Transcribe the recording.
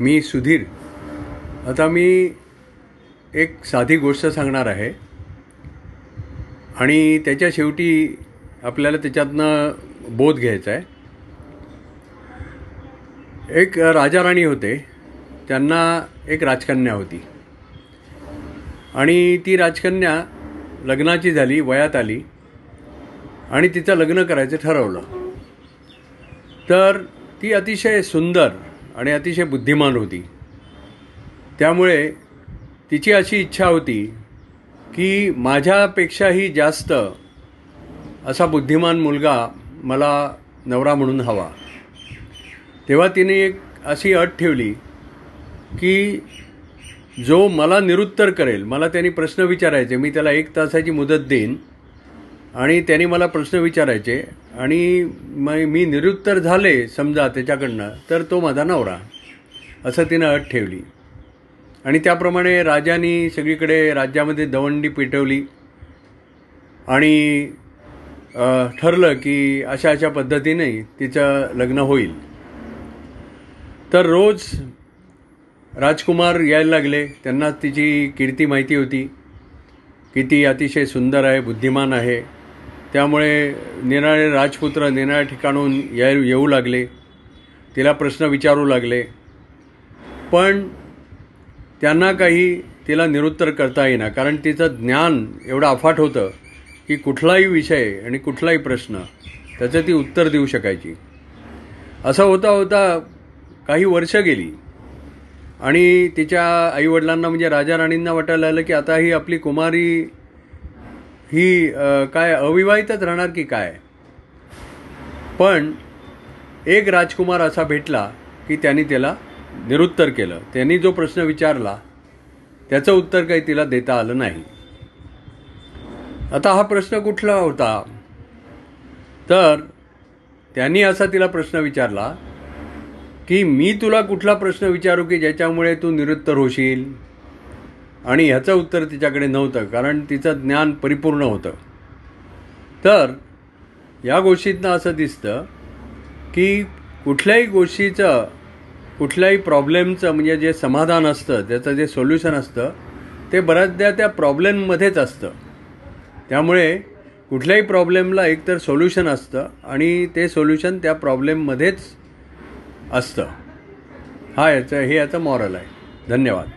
मी सुधीर. आता मी एक साधी गोष्ट सांगणार आहे. आणि त्याच्या शेवटी आपल्याला त्याच्यातनं बोध घ्यायचा आहे. एक राजा राणी होते. त्यांना एक राजकन्या होती. आणि ती राजकन्या लग्नाची झाली वयात आली. आणि तिचं लग्न करायचं ठरवलं. तर ती अतिशय सुंदर आणि अतिशय बुद्धिमान होती. त्यामुळे तिची अशी इच्छा होती की माझ्यापेक्षाही जास्त असा बुद्धिमान मुलगा मला नवरा म्हणून हवा. तेव्हा तिने एक अशी अट ठेवली की जो मला निरुत्तर करेल मला त्यांनी प्रश्न विचारायचे मी त्याला एक तासाची मुदत देईन आणि त्यांनी मला प्रश्न विचारायचे आणि म मी निरुत्तर झाले समजा त्याच्याकडनं तर तो माझा नवरा असं तिनं अट ठेवली. आणि त्याप्रमाणे राजानी सगळीकडे राज्यामध्ये दवंडी पेटवली. आणि ठरलं की अशा अशा पद्धतीने तिचं लग्न होईल. तर रोज राजकुमार यायला लागले. त्यांना तिची कीर्ती माहिती होती. की ती अतिशय सुंदर आहे बुद्धिमान आहे. त्यामुळे निराळे राजपुत्र निराळ्या ठिकाणून या येऊ लागले. तिला प्रश्न विचारू लागले. पण त्यांना काही तिला निरुत्तर करता येईना कारण तिचं ज्ञान एवढं अफाट होतं की कुठलाही विषय आणि कुठलाही प्रश्न त्याचं ती उत्तर देऊ शकायची. असं होता होता काही वर्ष गेली. आणि तिच्या आईवडिलांना म्हणजे राजा राणींना वाटायला आलं की आता ही आपली कुमारी ही काय अविवाहितच राहणार की काय? पण एक राजकुमार असा भेटला की त्यांनी त्याला निरुत्तर केलं. त्यांनी जो प्रश्न विचारला त्याचं उत्तर काही तिला देता आलं नाही. आता हा प्रश्न कुठला होता? तर त्यांनी असा तिला प्रश्न विचारला की मी तुला कुठला प्रश्न विचारू की ज्याच्यामुळे तू निरुत्तर होशील? आणि ह्याचं उत्तर तिच्याकडे नव्हतं कारण तिचं ज्ञान परिपूर्ण होतं. तर या गोष्टीतनं असं दिसतं की कुठल्याही गोष्टीचं कुठल्याही प्रॉब्लेमचं म्हणजे जे समाधान असतं त्याचं जे सोल्युशन असतं ते बऱ्याचदा त्या प्रॉब्लेममध्येच असतं. त्यामुळे कुठल्याही प्रॉब्लेमला एकतर सोल्युशन असतं आणि ते सोल्युशन त्या प्रॉब्लेममध्येच असतं. हा याचं हे याचं मॉरल आहे. धन्यवाद.